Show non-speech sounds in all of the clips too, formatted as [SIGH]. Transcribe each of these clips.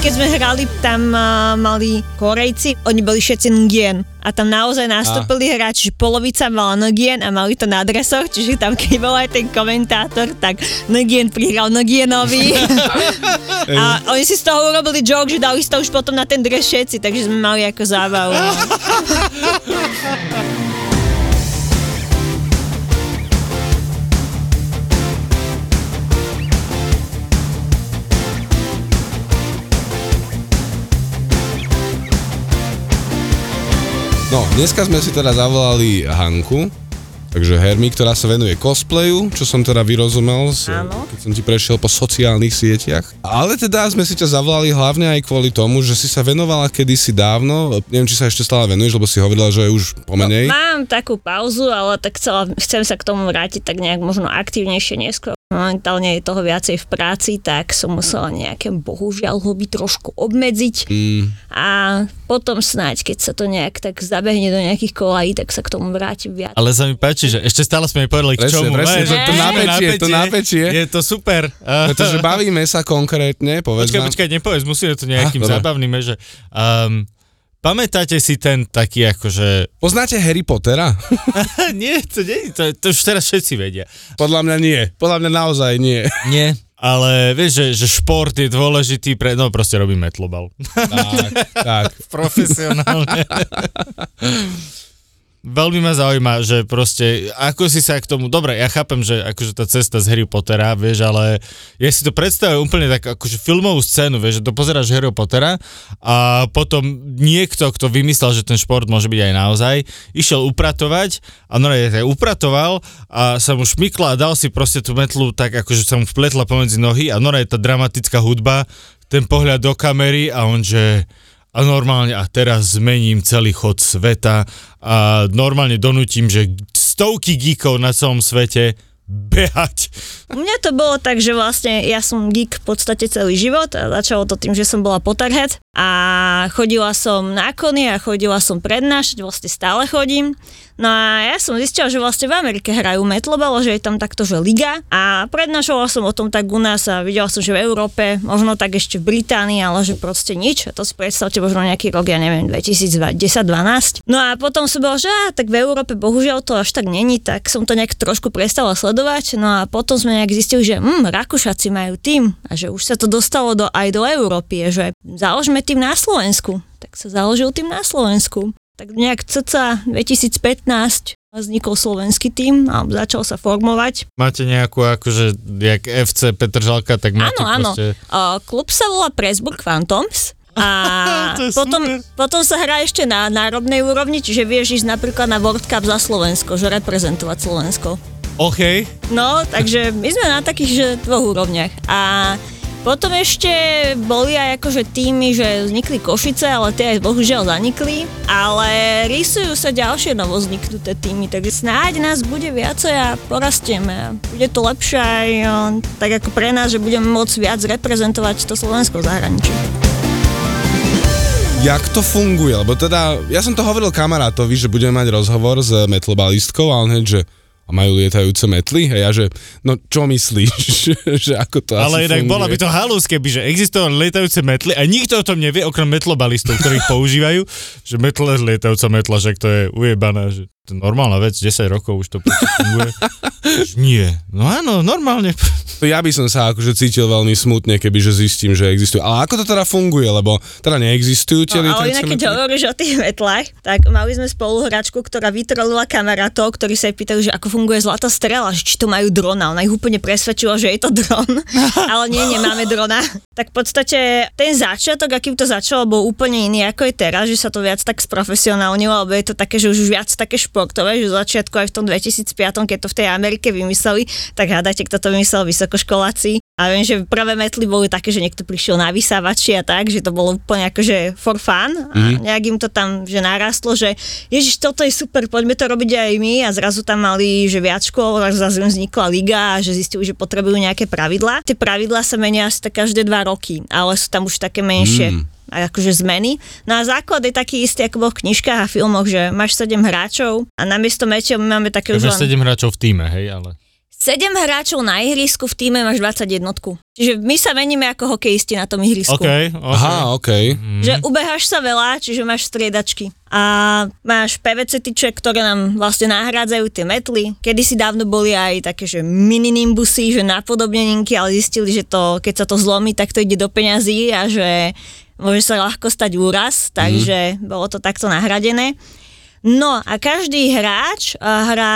Keď sme hrali, tam uh, mali Korejci, oni boli všetci Ngien. A tam naozaj nastúpili hráči, že polovica mala Ngien a mali to na dresoch, čiže tam keď bol aj ten komentátor, tak Ngien prihral Ngienovi. [LAUGHS] a oni si z toho urobili joke, že dali si to už potom na ten dres všetci, takže sme mali ako zábavu. [LAUGHS] No, dneska sme si teda zavolali Hanku, takže Hermi, ktorá sa venuje cosplayu, čo som teda vyrozumel, z, keď som ti prešiel po sociálnych sieťach. Ale teda sme si ťa zavolali hlavne aj kvôli tomu, že si sa venovala kedysi dávno, neviem, či sa ešte stále venuješ, lebo si hovorila, že je už pomenej. No, mám takú pauzu, ale tak chcela, chcem sa k tomu vrátiť tak nejak možno aktívnejšie neskôr. Momentálne je toho viacej v práci, tak som musela nejaké bohužiaľ hobby trošku obmedziť Mm, a potom snáď, keď sa to nejak tak zabehne do nejakých kolají, tak sa k tomu vrátim viac. Ale sa mi páči, že ešte stále sme nepovedali k Presne, čomu. presne, to- to že napätie, to napätie. Je to super. Pretože bavíme sa konkrétne, povedz Počkaj, nám. počkaj, nepovedz, musíme to nejakým Ah, zábavným, že... Um, pamätáte si ten taký akože... Poznáte Harry Pottera? [LAUGHS] nie, to nie, to, to už teraz všetci vedia. Podľa mňa nie. Podľa mňa naozaj nie. Nie. Ale vieš, že, že šport je dôležitý pre... No proste robím metlobal. tak, tak. [LAUGHS] Profesionálne. [LAUGHS] Veľmi ma zaujíma, že proste, ako si sa k tomu, dobre, ja chápem, že akože tá cesta z Harry Pottera, vieš, ale ja si to predstavujem úplne tak, akože filmovú scénu, vieš, že to pozeráš Harry Pottera a potom niekto, kto vymyslel, že ten šport môže byť aj naozaj, išiel upratovať a no tak upratoval a sa mu šmykla a dal si proste tú metlu tak, akože sa mu vpletla pomedzi nohy a no je tá dramatická hudba, ten pohľad do kamery a on, že a normálne a teraz zmením celý chod sveta a normálne donútim, že stovky geekov na celom svete behať. Mňa to bolo tak, že vlastne ja som geek v podstate celý život a začalo to tým, že som bola Potterhead a chodila som na kony a chodila som prednášať, vlastne stále chodím. No a ja som zistila, že vlastne v Amerike hrajú metlobal, že je tam takto, že liga a prednášala som o tom tak u nás a videla som, že v Európe, možno tak ešte v Británii, ale že proste nič. A to si predstavte možno nejaký rok, ja neviem, 2010-2012. No a potom som bola, že á, tak v Európe bohužiaľ to až tak není, tak som to nejak trošku prestala sledovať. No a potom sme nejak zistili, že hm, Rakúšaci majú tým a že už sa to dostalo do, aj do Európy, že založme tým na Slovensku. Tak sa založil tým na Slovensku. Tak nejak cca 2015 vznikol slovenský tým a začal sa formovať. Máte nejakú akože, jak FC Petržalka, tak máte Áno, áno. proste... Uh, klub sa volá Pressburg Phantoms. A [LAUGHS] potom, super. potom sa hrá ešte na národnej úrovni, čiže vieš ísť napríklad na World Cup za Slovensko, že reprezentovať Slovensko. OK. No, takže my sme na takých že dvoch úrovniach. A potom ešte boli aj akože týmy, že vznikli Košice, ale tie aj bohužiaľ zanikli. Ale rysujú sa ďalšie novozniknuté týmy, takže snáď nás bude viacej a porastieme. Bude to lepšie aj o, tak ako pre nás, že budeme môcť viac reprezentovať to Slovensko v zahraničí. Jak to funguje? Lebo teda, ja som to hovoril kamarátovi, že budeme mať rozhovor s metlbalistkou a on hneď, že a majú lietajúce metly? A ja, že no čo myslíš? [LAUGHS] že ako to Ale inak funguje? bola by to halus, keby že existovali lietajúce metly a nikto o tom nevie, okrem metlobalistov, ktorí ich [LAUGHS] používajú, že metla je lietajúca metla, že to je ujebaná, že to je normálna vec, 10 rokov už to funguje. Nie. No áno, normálne. To ja by som sa akože cítil veľmi smutne, keby že zistím, že existujú. Ale ako to teda funguje? Lebo teda neexistujú tie No, ale inak, keď hovoríš o tých metlách, tak mali sme spoluhračku, ktorá vytrolila kamarátov, ktorí sa jej pýtajú, že ako funguje zlatá strela, že či to majú drona. Ona ich úplne presvedčila, že je to dron, [LAUGHS] ale nie, nemáme drona. Tak v podstate ten začiatok, akým to začalo, bol úplne iný ako je teraz, že sa to viac tak sprofesionálnilo, lebo je to také, že už viac také športové, že v začiatku aj v tom 2005, keď to v tej Amerike vymysleli, tak hádajte, kto to vymyslel, vysokoškoláci. A viem, že prvé metly boli také, že niekto prišiel na vysávači a tak, že to bolo úplne akože for fun. A Mhm. nejak im to tam že narastlo, že ježiš, toto je super, poďme to robiť aj my a zrazu tam mali, že viac škôl, a zrazu im vznikla liga a že zistili, že potrebujú nejaké pravidlá. Tie pravidlá sa menia asi tak každé dva roky, ale sú tam už také menšie. Mm. A akože zmeny. No a základ je taký istý, ako bol v knižkách a filmoch, že máš 7 hráčov a namiesto meťov my máme také už Máš len 7 hráčov v týme, hej, ale... 7 hráčov na ihrisku, v týme máš 21. Čiže my sa meníme ako hokejisti na tom ihrisku. OK, OK. Aha, okej. Mhm. Že ubeháš sa veľa, čiže máš striedačky. A máš PVC tyče, ktoré nám vlastne nahrádzajú tie metly. Kedy si dávno boli aj také, že mini nimbusy, že napodobneninky, ale zistili, že to, keď sa to zlomí, tak to ide do peňazí a že môže sa ľahko stať úraz, takže bolo to takto nahradené. No a každý hráč a, hrá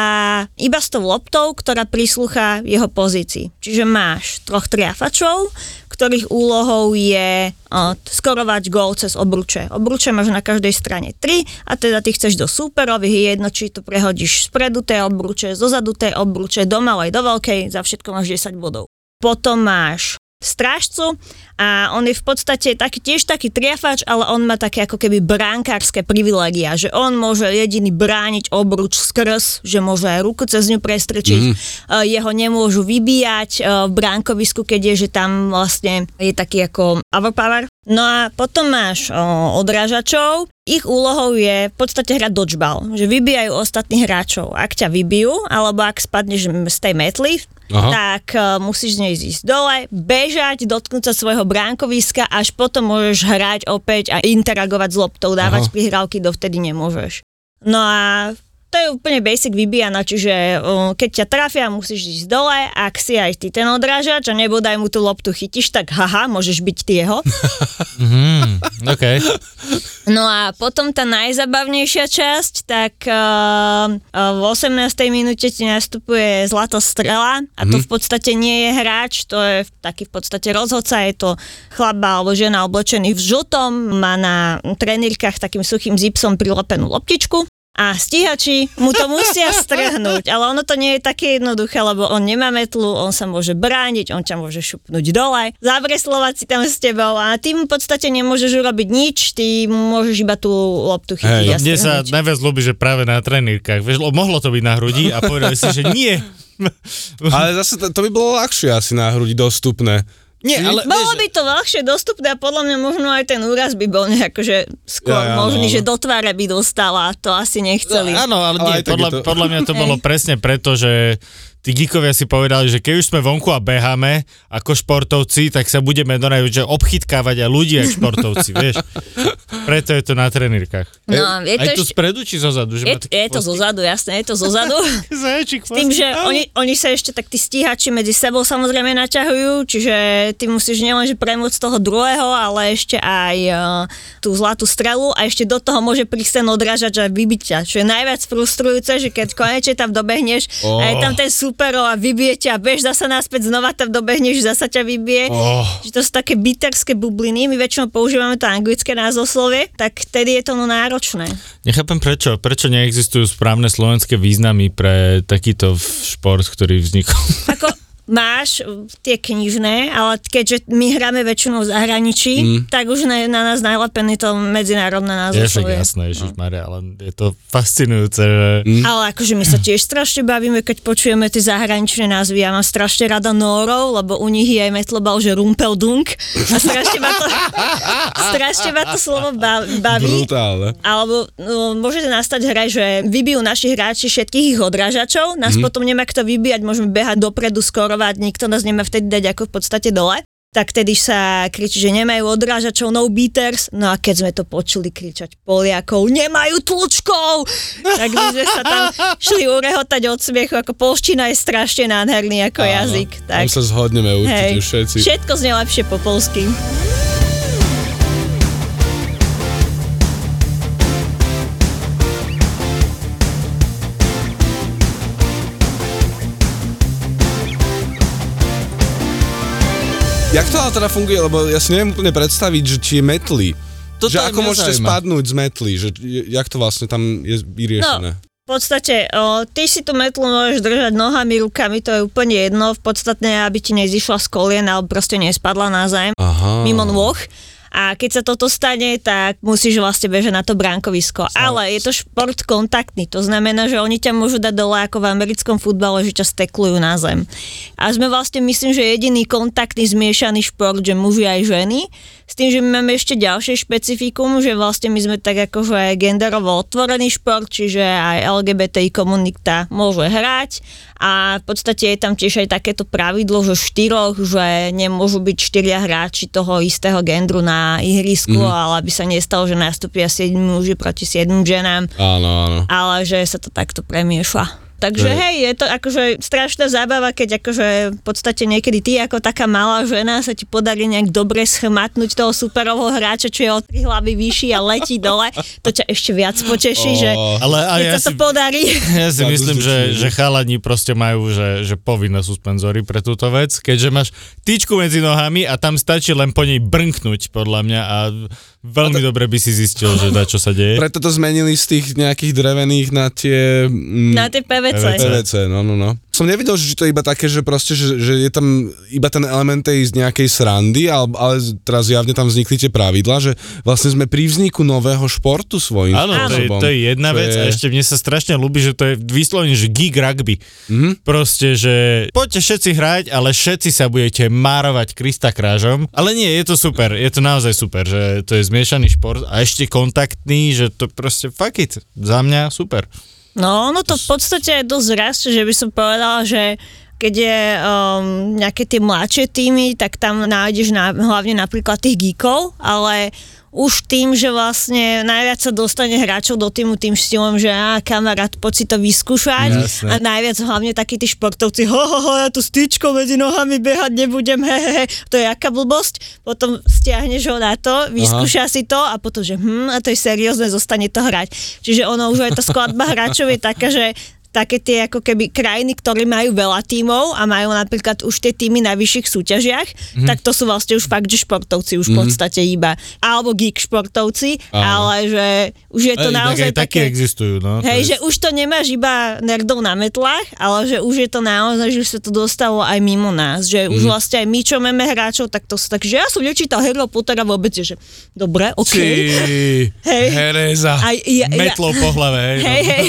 iba s tou loptou, ktorá prislúcha jeho pozícii. Čiže máš troch triafačov, ktorých úlohou je o, skorovať gól cez obruče. Obruče máš na každej strane 3 a teda ty chceš do súperových, je jedno, či to prehodíš spredu tej obruče, zozadu tej obruče, do malej, do veľkej, za všetko máš 10 bodov. Potom máš strážcu a on je v podstate taký, tiež taký triafač, ale on má také ako keby bránkárske privilegia, že on môže jediný brániť obruč skrz, že môže aj ruku cez ňu prestrečiť, mm. jeho nemôžu vybíjať eh, v bránkovisku, keď je, že tam vlastne je taký ako overpower. No a potom máš o, odrážačov, ich úlohou je v podstate hrať dodgeball, že vybijajú ostatných hráčov. Ak ťa vybijú, alebo ak spadneš z tej metly, Aha. tak uh, musíš z nej zísť dole, bežať, dotknúť sa svojho bránkoviska, až potom môžeš hrať opäť a interagovať s loptou, dávať Aha. prihrávky, dovtedy nemôžeš. No a to je úplne basic vybíjana, čiže keď ťa trafia, musíš ísť dole, ak si aj ty ten odrážač a nebodaj mu tú loptu chytíš, tak haha, môžeš byť ty jeho. [LAUGHS] Mhm, OK. No a potom tá najzabavnejšia časť, tak uh, v 18. minúte ti nastupuje Zlato strela a to v podstate nie je hráč, to je taký v podstate rozhodca, je to chlaba alebo žena oblečený v žltom, má na trenírkach takým suchým zipsom prilepenú loptičku a stíhači mu to musia strhnúť, ale ono to nie je také jednoduché, lebo on nemá metlu, on sa môže brániť, on ťa môže šupnúť dole, zavreslovať si tam s tebou a ty mu v podstate nemôžeš urobiť nič, ty mu môžeš iba tú loptu chytiť Hej, a Mne sa najviac ľúbi, že práve na trenírkach, vieš, mohlo to byť na hrudi a povedali si, že nie. Ale zase to, to by bolo ľahšie asi na hrudi dostupné. Nie, ale Bolo by to ľahšie dostupné a podľa mňa možno aj ten úraz by bol nejako, že skôr Ja, ja, možný, no, že no. do tváre by dostala, to asi nechceli. Áno, ale, Ale nie, podľa, to- podľa mňa to [LAUGHS] bolo presne preto, že tí geekovia si povedali, že keď už sme vonku a beháme ako športovci, tak sa budeme donajúť, že obchytkávať aj ľudí ako športovci, [LAUGHS] vieš. Preto je to na trenírkach. No, a je to Aj tu ešte... spredu či zozadu? Že Je, je to chvostík? zozadu, jasné, je to zozadu. [LAUGHS] S tým, že áno. oni, oni sa ešte tak tí stíhači medzi sebou samozrejme naťahujú, čiže ty musíš nielenže premôcť toho druhého, ale ešte aj uh, tú zlatú strelu a ešte do toho môže prísť ten odrážač a vybiť ťa, čo je najviac frustrujúce, že keď konečne tam dobehneš Oh. a je tam ten superov a vybije ťa a bež zasa naspäť, znova tam dobehneš, zasa ťa vybije. Oh. Že to sú také biterské bubliny, my väčšinou používame to anglické názoslovie, tak vtedy je to no náročné. Nechápem prečo. Prečo neexistujú správne slovenské významy pre takýto šport, ktorý vznikol. Ako [LAUGHS] máš tie knižné, ale keďže my hráme väčšinou v zahraničí, mm. tak už na, na nás najlepený to medzinárodné Je však názvoslovie. jasné, Ježiš Maria, ale je to fascinujúce, že... Mm. Ale akože my sa tiež strašne bavíme, keď počujeme tie zahraničné názvy. Ja mám strašne rada Nórov, lebo u nich je aj metlobal, že Rumpeldunk. A strašne ma to, [LAUGHS] strašne ma to slovo ba- baví. Brutálne. Alebo no, môže nastať hra, že vybijú naši hráči všetkých ich odrážačov, nás mm. potom nemá kto vybíjať, môžeme behať dopredu, skorovať, nikto nás nemá vtedy dať ako v podstate dole. Tak tedy sa kričí, že nemajú odrážačov, no beaters. No a keď sme to počuli kričať Poliakov, nemajú tlučkov! tak my sme sa tam šli urehotať od smiechu, ako polština je strašne nádherný ako Áno, jazyk. Tam Tak, sa zhodneme určite hej, všetci. všetko znie lepšie po polsky. Jak to ale teda funguje, lebo ja si neviem úplne predstaviť, že či je metly. Toto že ako môžete zaujíma. spadnúť z metly, že jak to vlastne tam je vyriešené. V podstate, o, ty si tú metlu môžeš držať nohami, rukami, to je úplne jedno. V podstate, aby ti nezišla z kolien, alebo proste nespadla na zem Aha. mimo nôh. A keď sa toto stane, tak musíš vlastne bežať na to bránkovisko. Ale je to šport kontaktný, to znamená, že oni ťa môžu dať dole ako v americkom futbale, že ťa steklujú na zem. A sme vlastne, myslím, že jediný kontaktný zmiešaný šport, že muži aj ženy. S tým, že my máme ešte ďalšie špecifikum, že vlastne my sme tak akože genderovo otvorený šport, čiže aj LGBTI komunita môže hrať a v podstate je tam tiež aj takéto pravidlo, že štyroch, že nemôžu byť štyria hráči toho istého gendru na ihrisku, mm. ale aby sa nestalo, že nastúpia 7 muži proti 7 ženám, Áno, áno. ale že sa to takto premieša. Takže je- hej, je to akože strašná zábava, keď akože v podstate niekedy ty ako taká malá žena sa ti podarí nejak dobre schmatnúť toho superového hráča, čo je o tri hlavy vyšší a letí dole, to ťa ešte viac poteší, že Ó. Ale a keď ja sa to podarí. ja si myslím, že, že chalani proste majú, že, že povinné suspenzory pre túto vec, keďže máš tyčku medzi nohami a tam stačí len po nej brnknúť, podľa mňa a veľmi dobre by si zistil, že na čo sa deje. Preto to zmenili z tých nejakých drevených na tie... Mm, Na tie PVC. PVC. No, no, no. Som nevidel, že to je iba také, že proste, že, že je tam iba ten element tej z nejakej srandy, ale, ale teraz javne tam vznikli tie pravidla, že vlastne sme pri vzniku nového športu svojím Áno, to je, to je jedna vec a ešte mne sa strašne ľúbi, že to je vyslovene, že gig rugby. Mhm. Proste, že poďte všetci hrať, ale všetci sa budete márovať Krista krážom. Ale nie, je to super, je to naozaj super, že to je zmiešaný šport a ešte kontaktný, že to proste fuck it, za mňa super. No, ono to v podstate je dosť rastie, že by som povedala, že keď je um, nejaké tie mladšie týmy, tak tam nájdeš na, hlavne napríklad tých geekov, ale už tým, že vlastne najviac sa dostane hráčov do týmu tým štýlom, že á, kamarát, poď si to vyskúšať Jasné. a najviac hlavne takí tí športovci, ho, ho, ho, ja tu s tyčkou medzi nohami behať nebudem, he, he, he, to je aká blbosť, potom stiahneš ho na to, vyskúša si to a potom, že hm, a to je seriózne, zostane to hrať. Čiže ono už aj tá skladba hráčov je taká, že také tie ako keby krajiny, ktoré majú veľa tímov a majú napríklad už tie týmy na vyšších súťažiach, mm. tak to sú vlastne už fakt, že športovci už v podstate iba. Alebo geek športovci, Áno. ale že už je to Ej, naozaj tak také existujú, no. Hej, je- že už to nemáš iba nerdov na metlách, ale že už je to naozaj, že sa to dostalo aj mimo nás. Že už vlastne aj my, čo máme hráčov, tak to sú tak, že ja som nečítal Harry Pottera vôbec, že dobre, OK. Ty, Hej. hereza. A ja, ja, Metlou po hlave, hej. Hej, no. hej.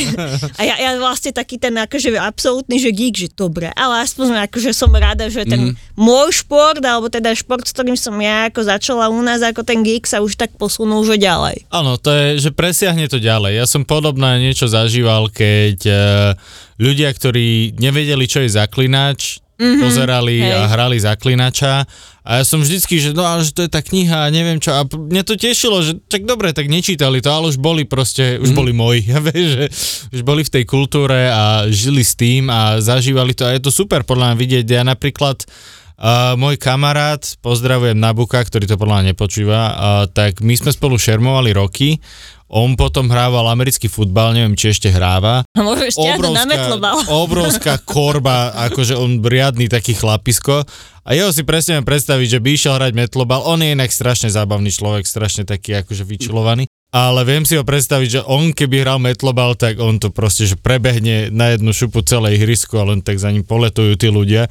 A ja, ja vlastne taký ten akože absolútny, že geek, že dobre, ale aspoň akože som rada, že ten mm. môj šport, alebo teda šport, s ktorým som ja ako začala u nás, ako ten geek sa už tak posunul, že ďalej. Áno, to je, že presiahne to ďalej. Ja som podobné niečo zažíval, keď e, ľudia, ktorí nevedeli, čo je zaklinač, mm-hmm, pozerali hej. a hrali zaklinača a ja som vždycky, že no ale že to je tá kniha a neviem čo a mňa to tešilo, že tak dobre, tak nečítali to, ale už boli proste, už boli moji, [LAUGHS] ja vieš, že už boli v tej kultúre a žili s tým a zažívali to a je to super podľa mňa vidieť. Ja napríklad Uh, môj kamarát, pozdravujem Nabuka, ktorý to podľa mňa nepočúva, uh, tak my sme spolu šermovali roky. On potom hrával americký futbal, neviem, či ešte hráva. A stiahnuť na metlobal. [LAUGHS] obrovská korba, akože on riadný taký chlapisko. A jeho si presne viem predstaviť, že by išiel hrať metlobal. On je inak strašne zábavný človek, strašne taký akože vyčilovaný. Ale viem si ho predstaviť, že on keby hral metlobal, tak on to proste, že prebehne na jednu šupu celé ihrisko a len tak za ním poletujú tí ľudia.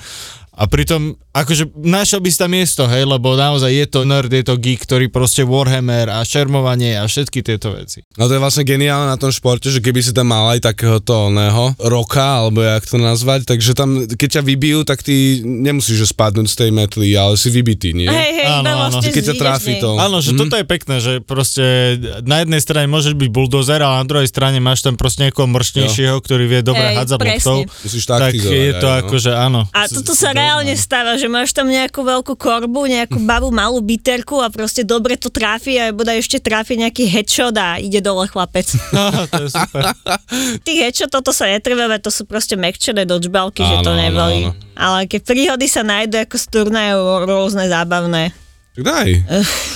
A pritom, akože našiel by si tam miesto, hej, lebo naozaj je to nerd, je to geek, ktorý proste Warhammer a šermovanie a všetky tieto veci. No to je vlastne geniálne na tom športe, že keby si tam mal aj takéhoto oného roka, alebo jak to nazvať, takže tam, keď ťa vybijú, tak ty nemusíš že spadnúť z tej metly, ale si vybitý, nie? Hej, hej, Áno, áno. vlastne Keď ťa nej. to. Áno, že Mhm. toto je pekné, že proste na jednej strane môžeš byť buldozer, ale na druhej strane máš tam proste niekoho mršnejšieho, ktorý vie dobre hádzať. Musíš Tak taktizovať je to aj, no. akože áno. A toto sa reálne stáva, že máš tam nejakú veľkú korbu, nejakú babu, malú biterku a proste dobre to tráfi a bodaj ešte tráfi nejaký headshot a ide dole chlapec. Aha, [LAUGHS] to je super. Tých headshot toto sa netrváva, to sú proste mekčené dodžbalky, že to Áno, áno, neboli. áno. Ale keď príhody sa nájdú ako z turnajov rôzne zábavné. Tak daj.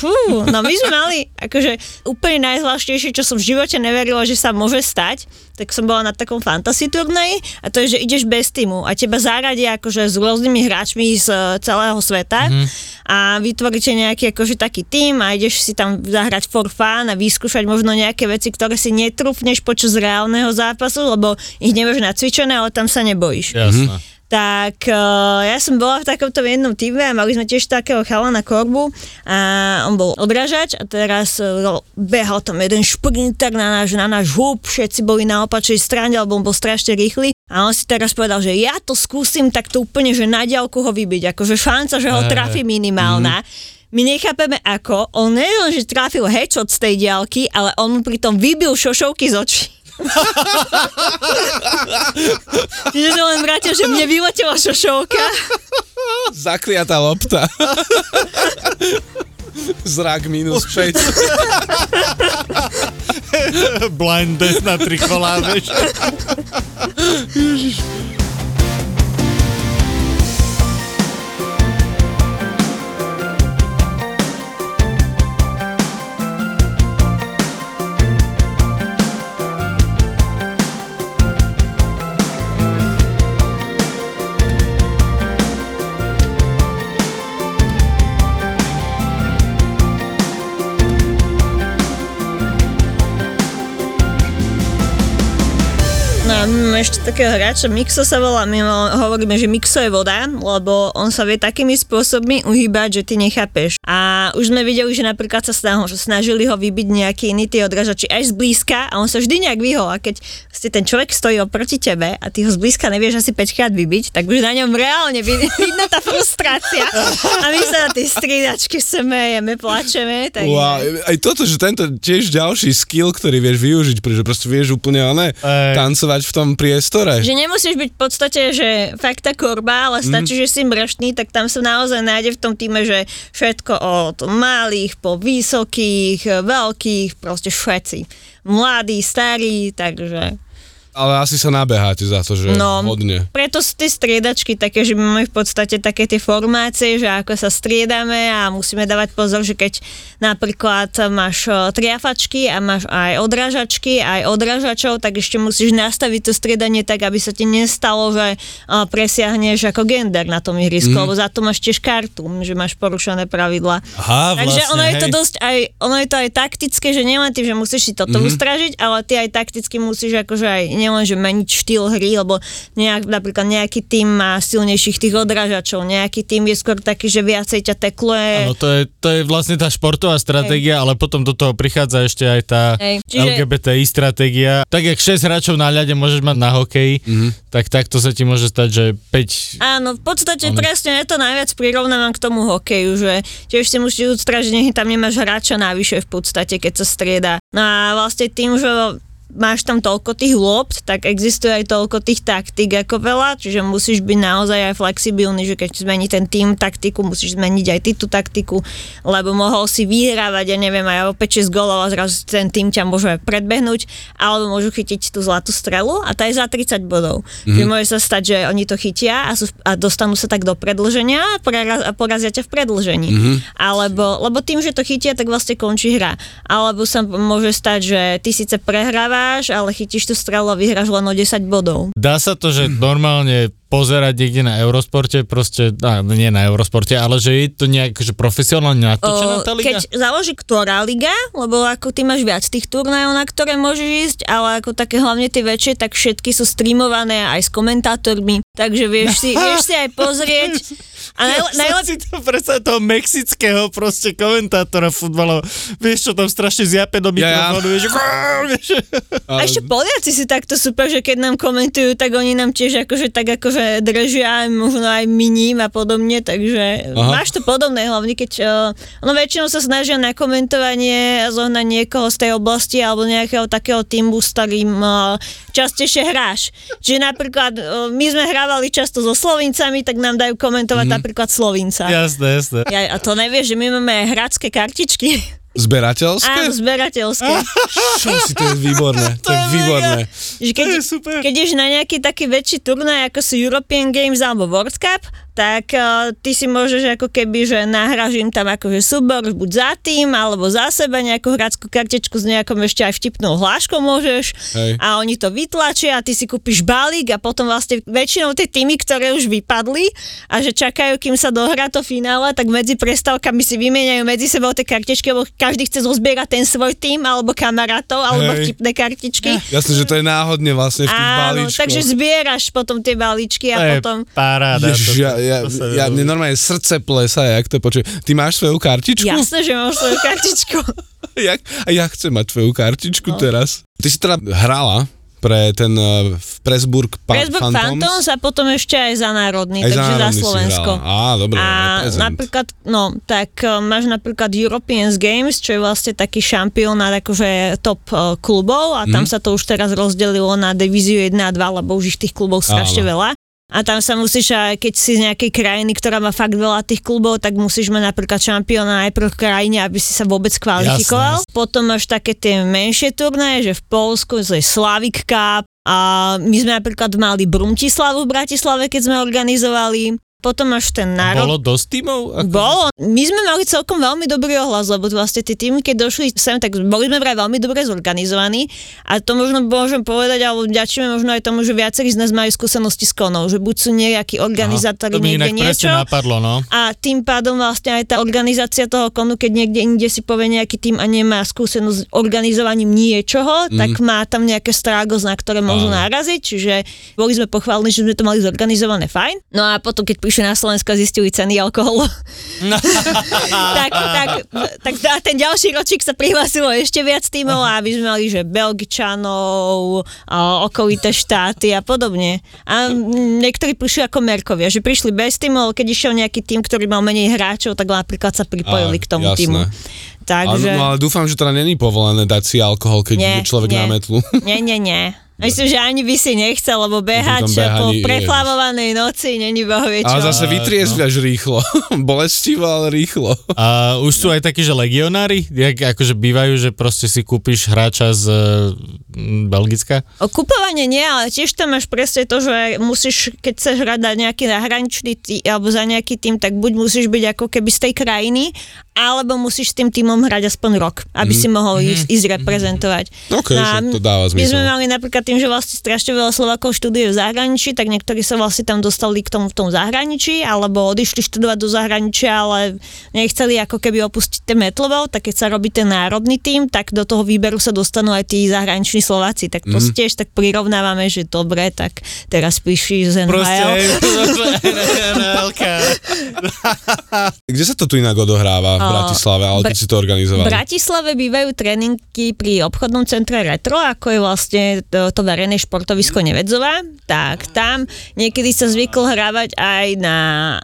Fú, no my sme mali, akože úplne najzvláštnejšie, čo som v živote neverila, že sa môže stať, tak som bola na takom fantasy turnaji a to je, že ideš bez týmu a teba zaradia akože s rôznymi hráčmi z e, celého sveta mm. a vytvoríte nejaký akože taký tým a ideš si tam zahrať for fun a vyskúšať možno nejaké veci, ktoré si netrúfneš počas reálneho zápasu, lebo ich nemáš nacvičené, ale tam sa nebojíš Jasné. Tak uh, ja som bola v takomto jednom týme a mali sme tiež takého chala na korbu a on bol odrážač a teraz uh, behal tam jeden šprinter na náš, na náš húb, všetci boli na opačnej strane, lebo on bol strašne rýchly a on si teraz povedal, že ja to skúsim takto úplne, že na diálku ho vybiť, akože šanca, že ho trafi minimálna. My nechápeme ako, on neviem, že trafil headshot z tej diálky, ale on mu pritom vybil šošovky z očí. Čiže som len vrátil, že mne vyletela šošovka. Zakliatá lopta. Zrak minus 6. Blind death na tri kolá, vieš. No takého hráča, Mixo sa volá, my ho- hovoríme, že Mixo je voda, lebo on sa vie takými spôsobmi uhýbať, že ty nechápeš. A už sme videli, že napríklad sa že snažili ho vybiť nejaký iný tí odražači aj zblízka a on sa vždy nejak vyhol. A keď si ten človek stojí oproti tebe a ty ho zblízka nevieš asi 5 krát vybiť, tak už na ňom reálne vid- [LAUGHS] vidno tá frustrácia. A my sa na tej striedačke smejeme, plačeme. Tak Wow, aj toto, že tento tiež ďalší skill, ktorý vieš využiť, pretože proste vieš úplne Ej. tancovať v tom priestore. Že nemusíš byť v podstate, že fakt tá korba, ale stačí, Mhm. mm. že si mrštný, tak tam sa naozaj nájde v tom týme, že všetko od malých po vysokých, veľkých, proste všetci. Mladí, starí, takže... Ale asi sa nabeháte za to, že No, hodne. preto sú tie striedačky také, že my máme v podstate také tie formácie, že ako sa striedame a musíme dávať pozor, že keď napríklad máš o, triafačky a máš aj odrážačky, aj odrážačov, tak ešte musíš nastaviť to striedanie tak, aby sa ti nestalo, že o, presiahneš ako gender na tom ihrisku, mm. lebo za to máš tiež kartu, že máš porušené pravidla. Aha, Takže vlastne, ono je to hej. dosť aj, ono je to aj taktické, že nielen tým, že musíš si toto mm-hmm. ustražiť, ale ty aj takticky musíš akože aj nielen, že meniť štýl hry, lebo nejak, napríklad nejaký tým má silnejších tých odrážačov, nejaký tým je skôr taký, že viacej ťa tekluje. Áno, to je, to je vlastne tá športová stratégia, ale potom do toho prichádza ešte aj tá Hej, čiže- LGBTI stratégia. Tak jak 6 hráčov na ľade môžeš mať na hokeji, Mhm. tak takto sa ti môže stať, že 5... Áno, v podstate Áno. presne ja to najviac prirovnávam k tomu hokeju, že tiež si musíš ustražiť, nech tam nemáš hráča navyše v podstate, keď sa strieda. No a vlastne tým, že máš tam toľko tých lopt, tak existuje aj toľko tých taktík ako veľa, čiže musíš byť naozaj aj flexibilný, že keď zmení ten tým taktiku, musíš zmeniť aj ty tú taktiku, lebo mohol si vyhrávať, ja neviem, aj o 5-6 golov a zrazu ten tým ťa môže predbehnúť, alebo môžu chytiť tú zlatú strelu a tá je za 30 bodov. Mm-hmm. Čiže môže sa stať, že oni to chytia a, sú, a dostanú sa tak do predlženia a, prera, a porazia ťa v predlžení. Mm-hmm. Alebo, lebo tým, že to chytia, tak vlastne končí hra. Alebo sa môže stať, že ty síce prehrávaš, ale chytíš tú strelu a vyhráš len o 10 bodov. Dá sa to, že normálne pozerať niekde na Eurosporte, proste, á, nie na Eurosporte, ale že je to nejak že profesionálne natočená tá liga? Keď záleží, ktorá liga, lebo ako ty máš viac tých turnajov, na ktoré môžeš ísť, ale ako také hlavne tie väčšie, tak všetky sú streamované aj s komentátormi, takže vieš si, [LAUGHS] vieš si aj pozrieť. A Ja najle- som najlepšie... si to predstav toho mexického proste komentátora futbalov. Vieš čo, tam strašne zjape do Ja, ja. mikrofónu, vieš, vieš. A ešte Poliaci si takto super, že keď nám komentujú, tak oni nám tiež akože tak akože držia, možno aj miním a podobne, takže Aha. Máš to podobné, hlavne keď uh, ono väčšinou sa snažia na komentovanie zohnať niekoho z tej oblasti alebo nejakého takého týmu, s ktorým uh, častejšie hráš. Čiže napríklad uh, my sme hrávali často so Slovincami, tak nám dajú komentovať mm-hmm. napríklad Slovinca. Jasné, jasné. Ja, a to nevieš, že my máme aj hráčské kartičky. Zberateľské? Áno, zberateľské. [LAUGHS] Čo si, to je výborné. [LAUGHS] To je je výborné. Že keď, To je super. keď ideš na nejaký taký väčší turnaj, ako sú European Games alebo World Cup, tak uh, ty si môžeš ako keby, že nahráš im tam akože súbor buď za tým, alebo za seba nejakú hráckú kartičku s nejakou ešte aj vtipnou hláškou môžeš Hej. a oni to vytlačia a ty si kúpiš balík a potom vlastne väčšinou tie týmy, ktoré už vypadli a že čakajú, kým sa dohrá to finále, tak medzi prestávkami si vymieňajú medzi sebou tie kartičky, lebo každý chce zozbierať ten svoj tým alebo kamarátov alebo Hej. vtipné kartičky. Jasne, že to je náhodne vlastne v tých Áno, balíčkoch. takže zbieraš potom tie balíčky To a je potom... paráda. Ježiš, ja, ja, ja, mne normálne srdce plesa, jak to počujem. Ty máš svoju kartičku? Jasné, že mám svoju [LAUGHS] kartičku. jak? A ja chcem mať tvoju kartičku No. teraz. Ty si teda hrala pre ten uh, Presburg pa- Presburg Phantoms. Phantoms a potom ešte aj za národný, Aj za takže za národný si Slovensko. hrala. Á, dobre, a napríklad, no, tak uh, máš napríklad European Games, čo je vlastne taký šampionát akože top uh, klubov a tam Mhm. sa to už teraz rozdelilo na divíziu 1 a 2, lebo už ich tých klubov strašne veľa. A tam sa musíš, aj keď si z nejakej krajiny, ktorá má fakt veľa tých klubov, tak musíš mať napríklad šampióna najprv v krajine, aby si sa vôbec kvalifikoval. Jasné. Potom máš také tie menšie turnaje, že v Polsku je Slavik Cup a my sme napríklad mali Brumtislavu v Bratislave, keď sme organizovali. Potom máš ten národ. Bolo dosť tímov? Ako- Bolo. My sme mali celkom veľmi dobrý ohlas, lebo vlastne tie týmy, keď došli sem, tak boli sme vraj veľmi dobre zorganizovaní a to možno môžem povedať, alebo ďačíme možno aj tomu, že viacerí z nás majú skúsenosti s konou, že buď sú nejakí organizátori to niekde inak niečo napadlo, no. a tým pádom vlastne aj tá organizácia toho konu, keď niekde inde si povie nejaký tým a nemá skúsenosť s organizovaním niečoho, mm. tak má tam nejaké strágos, na ktoré môžu Áno. naraziť, čiže boli sme pochválni, že sme to mali zorganizované fajn. No a potom, keď prišli na Slovensko a zistili ceny alkoholu, [LAUGHS] tak, tak, tak na ten ďalší ročík sa prihlásilo ešte viac tímov a aby sme mali, že Belgičanov, a okolité štáty a podobne. A niektorí prišli ako Merkovia, že prišli bez tímov, ale keď išiel nejaký tým, ktorý mal menej hráčov, tak napríklad sa pripojili Á, k tomu jasné. týmu. Takže... Ale, no, ale dúfam, že teda není povolené dať si alkohol, keď Nie, ide človek nie. na metlu. Nie, nie, nie. Myslím, že ani by si nechcel, lebo behať po behaní, prechlavovanej noci není boh vie čo. Ale zase vytriezviaš rýchlo. [LAUGHS] Bolestivo, ale rýchlo. A už sú aj takí, že legionári, jak akože bývajú, že proste si kúpiš hráča z e, Belgicka? O kupovanie nie, ale tiež tam máš presne to, že musíš, keď chceš hrať na nejaký zahraničný tým, alebo za nejaký tým, tak buď musíš byť ako keby z tej krajiny, alebo musíš s tým týmom hrať aspoň rok, aby si mohol ísť, ísť reprezentovať. OK, No a že to dáva My sme zmysel. mali napríklad tým, že vlastne strašne veľa Slovákov študuje v zahraničí, tak niektorí sa vlastne tam dostali k tomu v tom zahraničí, alebo odišli študovať do zahraničia, ale nechceli ako keby opustiť ten metlovou, tak keď sa robí ten národný tým, tak do toho výberu sa dostanú aj tí zahraniční Slováci. Tak to mm. tiež tak prirovnávame, že dobre, tak teraz píši z NHL. [LAUGHS] [LAUGHS] Kde sa to tu inak odohráva v Bratislave, ale keď Br- si to V organizovali? Bratislave bývajú tréningy pri obchodnom centre Retro, ako je vlastne to, to verejné športovisko Nevedzová. Tak tam niekedy sa zvyklo hrávať aj na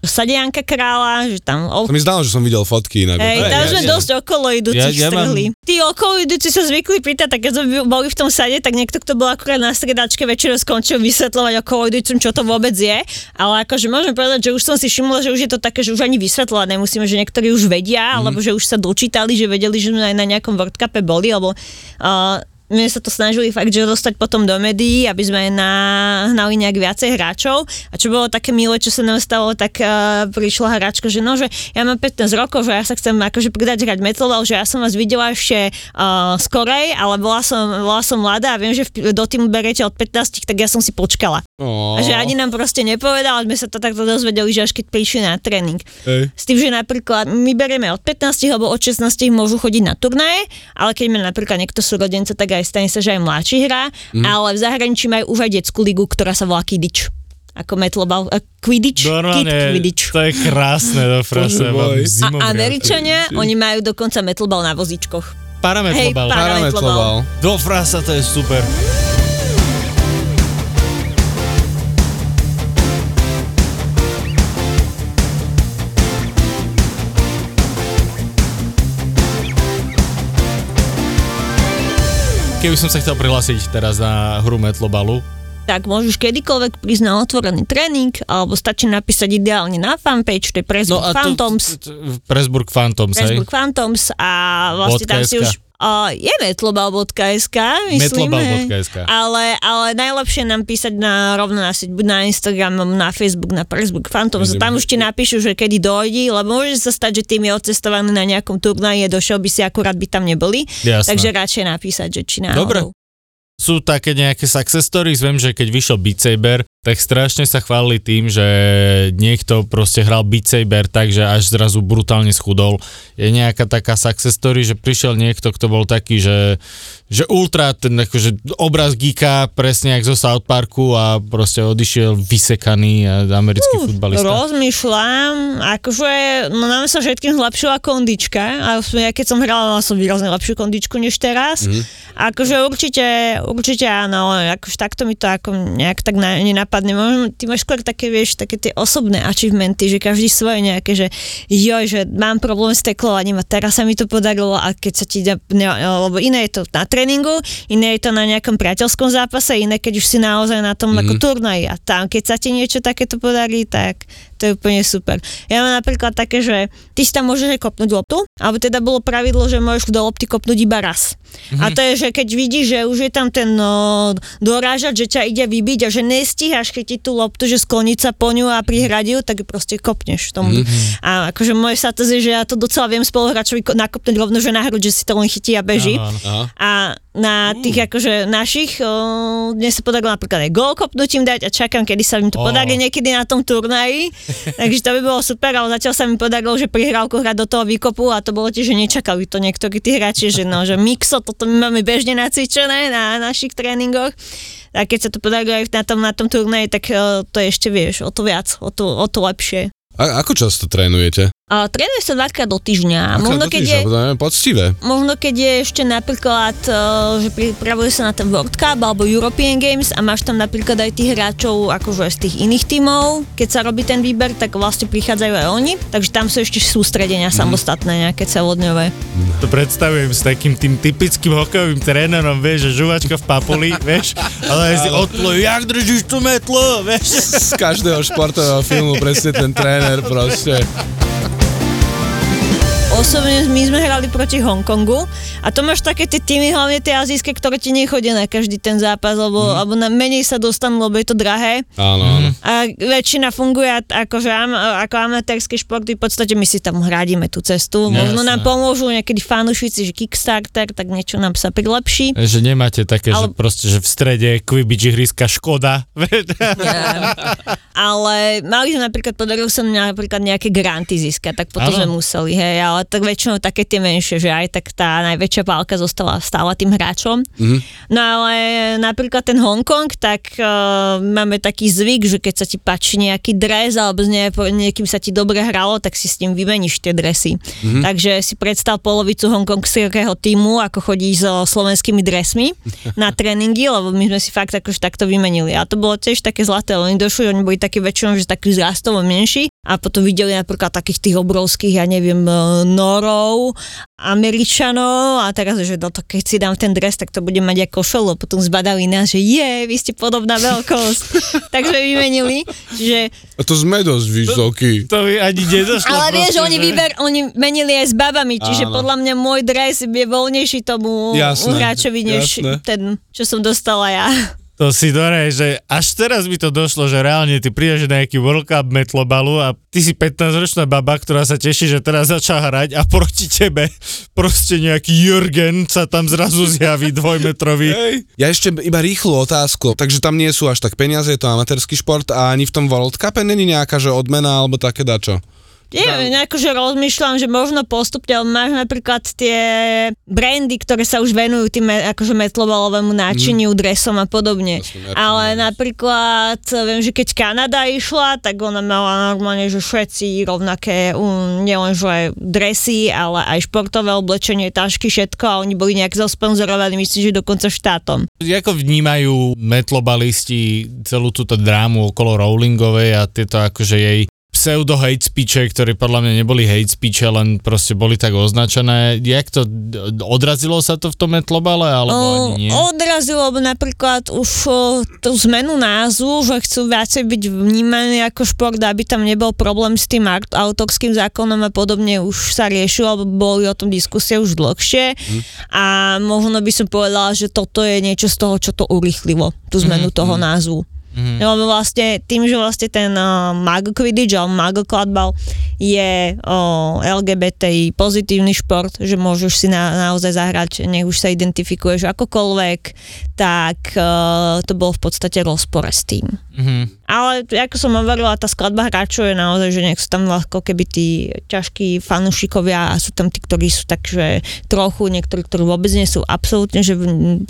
Sadianka kráľa, že tam To mi zdalo, že som videl fotky inak. Hej, tam ja- sme ja- dosť okolo idúcich Ja- ja mám- strhli. Tí okolo idúci sa zvykli pýtať, tak keď sme boli v tom sade, tak niekto, kto bol akurát na stredačke, väčšinou skončil vysvetľovať okolo idúcim, čo to vôbec je. Ale akože môžem povedať, že už som si všimla, že už je to také, že už ani vysvetľovať nemusíme, že niektorí už vedia, alebo že už sa dočítali, že vedeli, že sme aj na nejakom World Cupe boli, alebo uh, my sa to snažili fakt, že dostať potom do médií, aby sme nahnali nejak viacej hráčov. A čo bolo také milé, čo sa nám stalo, tak uh, prišla hráčka, že no, že ja mám 15 rokov, že ja sa chcem akože pridať hrať metalball, že ja som vás videla ešte uh, skorej, ale bola som, bola som mladá a viem, že v, do týmu berete od 15, tak ja som si počkala. Ó, A že ani nám proste nepovedala, sme sa to takto dozvedeli, že až keď prišli na tréning. hej. S tým, že napríklad my berieme od 15 alebo od 16 môžu chodiť na turnaje, ale keď má napríklad niekto súrodenca, tak aj stane sa, že aj mladší hrá, mm. ale v zahraničí majú už aj detskú ligu, ktorá sa volá Kidič. Ako metlobal, uh, Quidditch, Kid Normálne, Quidditch. to je krásne, mám môj. zimom A Američania, oni majú dokonca metlobal na vozičkoch. Parametlobal. Hej, para- Parametloval. Do frasa, to je super. Keby som sa chcel prihlásiť teraz na hru Metlobalu, Tak môžeš kedykoľvek prísť na otvorený tréning, alebo stačí napísať ideálne na fanpage, to je Presburg No to, Phantoms. t- t- Presburg Phantoms, hej? Presburg Phantoms a vlastne tam si už Je metlobal.sk, myslím. Metlobal.sk. Ale, ale najlepšie nám písať na, rovno na, sieť, buď na Instagram, na Facebook, na Facebook Phantom. Vidím. Tam už ti napíšu, že kedy dojdi, lebo môže sa stať, že tým je odcestovaný na nejakom turnaji, došiel by si akurát by tam neboli. Jasné. Takže radšej napísať, že či náhodou. Dobre. Sú také nejaké success stories, viem, že keď vyšiel Beat Saber, tak strašne sa chválili tým, že niekto proste hral Beat Saber tak, že až zrazu brutálne schudol. Je nejaká taká success story, že prišiel niekto, kto bol taký, že, že ultra ten akože obraz geeka, presne jak zo South Parku a proste odišiel vysekaný a americký futbalista. Rozmýšľam, akože, no nám sa všetkým zlepšila kondička a ja keď som hrala, mala som výrazne lepšiu kondičku než teraz. Mm. Akože určite, určite áno, akože takto mi to ako nejak tak na, nenapadne. Možno, ty máš skôr také, vieš, také tie osobné achievementy, že každý svoje nejaké, že joj, že mám problém s teklovaním a teraz sa mi to podarilo a keď sa ti, ne, lebo iné je to na tréningu, iné je to na nejakom priateľskom zápase, iné keď už si naozaj na tom mm. ako turnaji a tam, keď sa ti niečo takéto podarí, tak to je úplne super. Ja mám napríklad také, že ty si tam môžeš aj kopnúť loptu, alebo teda bolo pravidlo, že môžeš do lopty kopnúť iba raz. Mm-hmm. A to je, že keď vidíš, že už je tam ten no, dorážať, že ťa ide vybiť a že nestíhaš, ti tú loptu, že skloniť sa po ňu a prihradiu, tak ju proste kopneš tomu. Mm-hmm. A akože moje sa to je, že ja to docela viem spoluhráčovi ko- nakopnúť rovno, že na hruď, že si to len chytí a beží. Áno. Aha. A na tých akože našich, o, mne sa podarilo napríklad aj gol kopnutím dať a čakám, kedy sa im to Ó. podarí niekedy na tom turnaji. [LAUGHS] Takže to by bolo super, ale zatiaľ sa mi podarilo, že prihrávku hrať do toho výkopu a to bolo tiež, že nečakali to niektorí tí hráči, že no, že mixo, toto my máme bežne nacvičené na našich tréningoch. A keď sa to podarilo aj na tom, na tom turnaji, tak o, to je ešte, vieš, o to viac, o to, o to lepšie. A ako často trénujete? A trénuje sa dvakrát do týždňa. Ako Možno do keď je, týždňa? To je poctivé. Možno keď je ešte napríklad, uh, že pripravuje sa na ten World Cup alebo European Games a máš tam napríklad aj tých hráčov akože z tých iných tímov, keď sa robí ten výber, tak vlastne prichádzajú aj oni, takže tam sú ešte sústredenia Mhm. samostatné, nejaké celodňové. To predstavujem s takým tým typickým hokejovým trénerom, vieš, že žuvačka v papuli, [LAUGHS] vieš, ale aj si odplujú, jak držíš tú metlu, vieš. Z každého športového filmu presne ten tréner proste. Osobne my sme hrali proti Hongkongu a to máš také tie týmy, hlavne tie azijské, ktoré ti nechodia na každý ten zápas, alebo, Mhm. alebo na menej sa dostanú, lebo je to drahé. Áno, áno. A väčšina funguje akože ako amatérske športy, v podstate my si tam hradíme tú cestu. Možno Jasné. nám pomôžu niekedy fanúšici, že Kickstarter, tak niečo nám sa prilepší. Že nemáte také, že Ale- proste, že v strede Quidditch ihriska Škoda. [LAUGHS] Ale mali sme napríklad, podarilo sa napríklad nejaké granty získať, tak potom sme museli, hej, ale tak väčšinou také tie menšie, že aj tak tá najväčšia pálka zostala stále tým hráčom. Mhm. No ale napríklad ten Hongkong, tak uh, máme taký zvyk, že keď sa ti páči nejaký dres alebo s nie, niekým sa ti dobre hralo, tak si s ním vymeníš tie dresy. Mm-hmm. Takže si predstav polovicu hongkongského týmu, ako chodí so slovenskými dresmi na [LAUGHS] tréningy, lebo my sme si fakt akože takto vymenili. A to bolo tiež také zlaté, oni došli, oni boli takí väčšinou, že takí zrastovo menší a potom videli napríklad takých tých obrovských, ja neviem, e, norov, Američanov a teraz, že no to keď si dám ten dres, tak to bude mať ako košelu. Potom zbadali nás, že je, vy ste podobná veľkosť. [LAUGHS] Takže vymenili, že A to sme dosť vysoký. To by ani nedošlo. ale vieš, proste, oni, že- vyber, oni menili aj s babami, čiže Áno. podľa mňa môj dres je voľnejší tomu Jasné, hráčovi, než jasné. ten, čo som dostala ja. To si dorej, že až teraz mi to došlo, že reálne ty prídeš na nejaký World Cup metlobalu a ty si 15-ročná baba, ktorá sa teší, že teraz začal hrať a proti tebe proste nejaký Jürgen sa tam zrazu zjaví dvojmetrový. [LAUGHS] Hej. Ja ešte iba rýchlu otázku, takže tam nie sú až tak peniaze, je to amatérsky šport a ani v tom World Cupe není nejaká, že odmena alebo také dačo. Neviem, nejako, že rozmýšľam, že možno postupne, ale máš napríklad tie brandy, ktoré sa už venujú tým akože metlobalovému náčiniu, mm. dresom a podobne. Ale napríklad, viem, že keď Kanada išla, tak ona mala normálne, že všetci rovnaké, um, nielen že dresy, ale aj športové oblečenie, tašky, všetko a oni boli nejak zasponzorovaní, myslím, že dokonca štátom. Ako vnímajú metlobalisti celú túto drámu okolo Rowlingovej a tieto akože jej pseudo hate speeche, ktoré podľa mňa neboli hate speeche, len proste boli tak označené. Jak to, odrazilo sa to v tom metlobale, alebo O, ani nie? Odrazilo by napríklad už tú zmenu názvu, že chcú viacej byť vnímaní ako šport, aby tam nebol problém s tým aut- autorským zákonom a podobne už sa riešilo, alebo boli o tom diskusie už dlhšie a možno by som povedala, že toto je niečo z toho, čo to urýchlilo, tú zmenu toho názvu. Mm-hmm. Lebo vlastne tým, že vlastne ten uh, Muggle Quidditch alebo Muggle Kladbal je uh, LGBTI pozitívny šport, že môžeš si na, naozaj zahrať, nech už sa identifikuješ akokoľvek, tak uh, to bolo v podstate rozpore s tým. Mhm. Ale ako som hovorila, tá skladba hráčov je naozaj, že nech sú tam ako keby tí ťažkí fanúšikovia a sú tam tí, ktorí sú takže trochu, niektorí, ktorí vôbec nie sú absolútne, že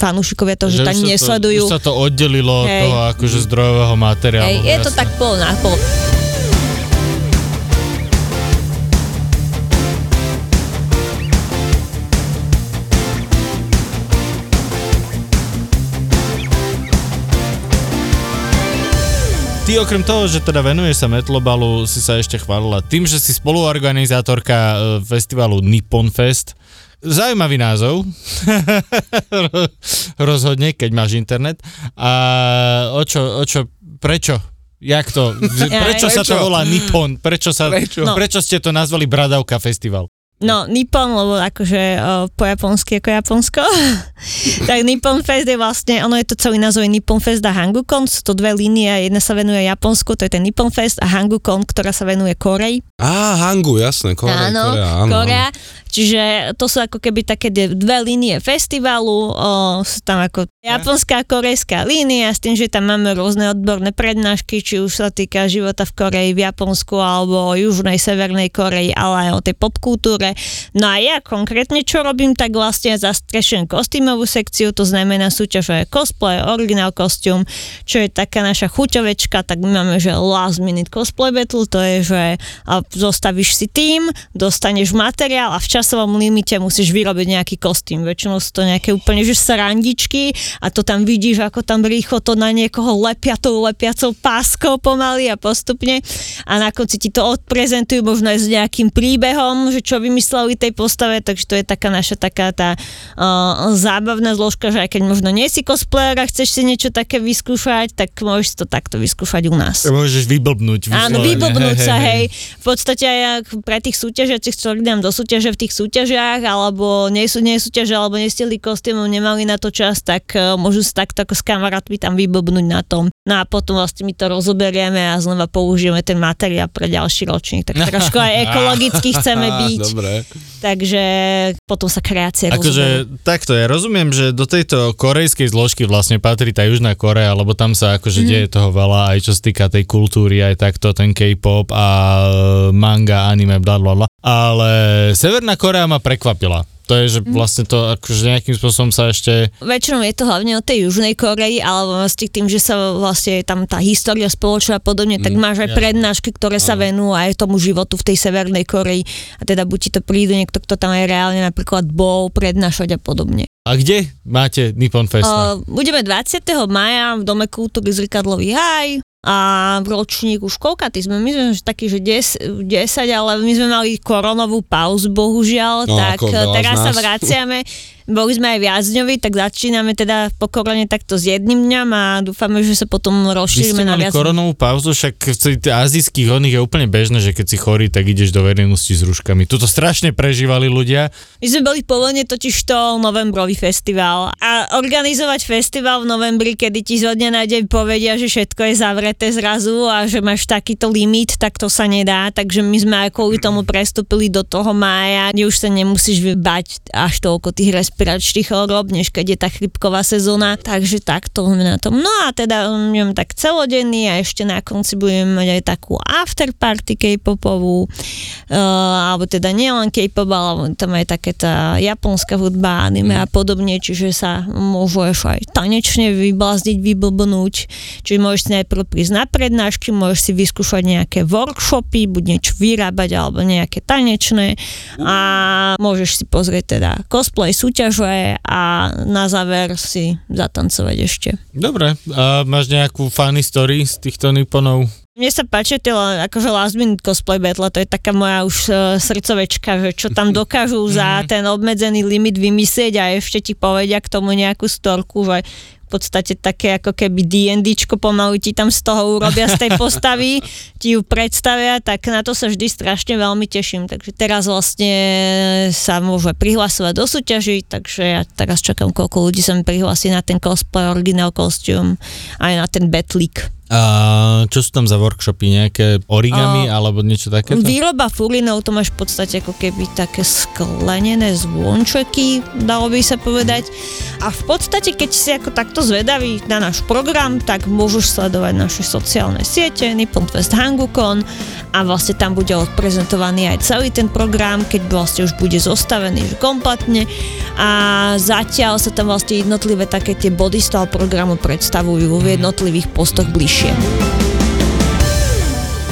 fanúšikovia to, že, už tam nesledujú. To, už sa to oddelilo od toho akože zdrojového materiálu. Hej, je to tak pol na pol. Ty okrem toho, že teda venuješ sa Metlobalu, si sa ešte chválila tým, že si spoluorganizátorka e, festivalu Nippon Fest. Zaujímavý názov. [LAUGHS] Rozhodne, keď máš internet. A o čo, o čo, prečo? Jak to? [LAUGHS] Prečo sa to volá Nippon? Prečo, sa, Prečo? No. prečo ste to nazvali Bradavka Festival? No, Nippon, lebo akože uh, po japonsky ako Japonsko. [LAUGHS] tak Nippon Fest je vlastne, ono je to celý názov je Nippon Fest a Hangukon, sú to dve línie, jedna sa venuje Japonsku, to je ten Nippon Fest a Hangukon, ktorá sa venuje Koreji. Á, Hangu, jasné, Korea, áno, Korea, áno. Korea. Čiže to sú ako keby také dve- dve línie festivalu, o, sú tam ako japonská korejská línia, s tým, že tam máme rôzne odborné prednášky, či už sa týka života v Koreji, v Japonsku alebo o južnej, severnej Koreji, ale aj o tej popkultúre. No a ja konkrétne čo robím, tak vlastne zastrešujem kostýmovú sekciu, to znamená súťaž cosplay, originál kostým, čo je taká naša chuťovečka, tak my máme, že last minute cosplay battle, to je, že zostavíš si tým, dostaneš materiál a v časovom limite musíš vyrobiť nejaký kostým. Väčšinou sú to nejaké úplne, že srandičky a to tam vidíš, ako tam rýchlo to na niekoho lepia tou lepiacou páskou pomaly a postupne a na konci ti to odprezentujú možno aj s nejakým príbehom, že čo vymysleli tej postave, takže to je taká naša taká tá uh, zábavná zložka, že aj keď možno nie si cosplayer a chceš si niečo také vyskúšať, tak môžeš to takto vyskúšať u nás. Môžeš vyblbnúť. Áno, vyslovene. vyblbnúť sa, hej. V podstate aj pre tých súťažiacich, ktorí dám do súťaže v tých súťažiach, alebo nie sú nie súťaže, alebo nestihli kostýmov, nemali na to čas, tak môžu sa takto ako s kamarátmi tam vyblbnúť na tom. No a potom vlastne my to rozoberieme a znova použijeme ten materiál pre ďalší ročník. Tak [LAUGHS] trošku aj ekologicky chceme byť, Dobre. takže potom sa kreácie. Akože takto, ja rozumiem, že do tejto korejskej zložky vlastne patrí tá Južná Korea, lebo tam sa akože mm. deje toho veľa, aj čo sa týka tej kultúry, aj takto, ten K-pop a manga, anime, bla bla bla. Ale Severná Korea ma prekvapila. To je, že Mhm. vlastne to akože nejakým spôsobom sa ešte... Väčšinou je to hlavne o tej Južnej Koreji, alebo vlastne tým, že sa vlastne tam tá história spoločná a podobne, tak máš aj prednášky, ktoré sa venujú aj tomu životu v tej Severnej Koreji. A teda buď ti to príde niekto, kto tam aj reálne napríklad bol prednášať a podobne. A kde máte Nippon Fest? Uh, budeme 20. maja v Dome kultúry Zrkadlový haj a v ročník už koľkatý sme, my sme takí, že 10, 10, ale my sme mali koronovú pauzu, bohužiaľ, No, tak teraz sa vraciame, [LAUGHS] boli sme aj viacdňoví, tak začíname teda po korone takto s jedným dňom a dúfame, že sa potom rozšírime na viac koronovú pauzu, však v azijských oných je úplne bežné, že keď si chorý, tak ideš do verejnosti s rúškami. Tuto strašne prežívali ľudia. My sme boli pôvodne totiž to novembrový festival a organizovať festival v novembri, kedy ti zo dňa na deň povedia, že všetko je zavreté zrazu a že máš takýto limit, tak to sa nedá, takže my sme aj kvôli tomu prestúpili do toho mája, kde už sa nemusíš bať až toľko tých respiračných chorób, než keď je tá chrypková sezóna, takže takto na tom. No a teda um, tak celodenný a ešte na konci budeme mať aj takú afterparty K-popovú, uh, alebo teda nielen K-pop, ale tam aj také tá japonská hudba, anime a podobne, čiže sa môžeš aj tanečne vyblázniť, vyblbnúť, čiže môžeš si najprv prísť na prednášky, môžeš si vyskúšať nejaké workshopy, buď niečo vyrábať alebo nejaké tanečné. A môžeš si pozrieť teda cosplay súťaže a na záver si zatancovať ešte. Dobre, a máš nejakú funny story z týchto Nipponov? Mne sa páči tie akože last minute cosplay battle, to je taká moja už uh, srdcovečka, že čo tam [LAUGHS] dokážu za ten obmedzený limit vymyslieť a ešte ti povedia k tomu nejakú storku, že podstate také ako keby D&Dčko pomaly ti tam z toho urobia z tej [LAUGHS] postavy, ti ju predstavia, tak na to sa vždy strašne veľmi teším. Takže teraz vlastne sa môže prihlasovať do súťaží, takže ja teraz čakám, koľko ľudí sa mi prihlasí na ten cosplay, original costume, aj na ten batlík. A čo sú tam za workshopy? Nejaké origami A- alebo niečo takéto? Výroba furinov, to máš v podstate ako keby také sklenené zvončeky, dalo by sa povedať. A v podstate, keď si ako takto zvedavý na náš program, tak môžeš sledovať naše sociálne siete, Nippon Fest Hangukon a vlastne tam bude odprezentovaný aj celý ten program, keď vlastne už bude zostavený že kompletne a zatiaľ sa tam vlastne jednotlivé také tie body z toho programu predstavujú v jednotlivých postoch bližšie.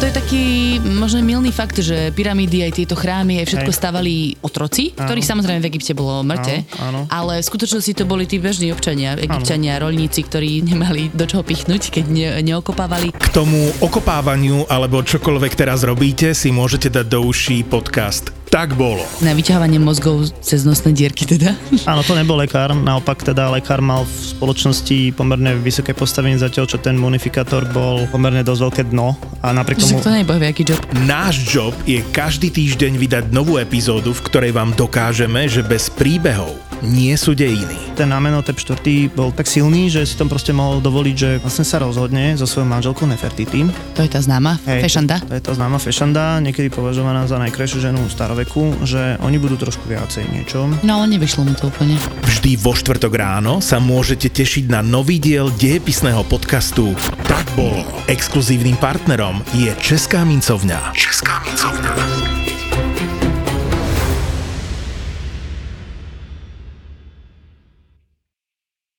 To je taký možno milný fakt, že pyramídy aj tieto chrámy aj všetko Hej. stavali otroci, ktorých samozrejme v Egypte bolo mŕte, Áno, áno. ale v skutočnosti to boli tí bežní občania, egyptiania, rolníci, ktorí nemali do čoho pichnúť, keď ne, neokopávali. K tomu okopávaniu alebo čokoľvek teraz robíte si môžete dať do uší podcast Tak bolo. Na vyťahovanie mozgov cez nosné dierky teda. Áno, to nebol lekár, naopak teda lekár mal v spoločnosti pomerne vysoké postavenie, zatiaľ čo ten munifikátor bol pomerne dosť veľké dno a napriek tomu... to je aký job. Náš job je každý týždeň vydať novú epizódu, v ktorej vám dokážeme, že bez príbehov nie sú dejiny. Ten Amenhotep 4. bol tak silný, že si tam proste mohol dovoliť, že vlastne sa rozhodne so svojou manželkou Nefertiti. To je tá známa, Hej, fešanda. To, to je tá známa fešanda, niekedy považovaná za najkrajšiu ženu staroveku, že oni budú trošku viacej niečo. No ale nevyšlo mu to úplne. Vždy vo štvrtok ráno sa môžete tešiť na nový diel dejepisného podcastu Tak bolo. Exkluzívnym partnerom je Česká mincovňa. Česká mincovňa.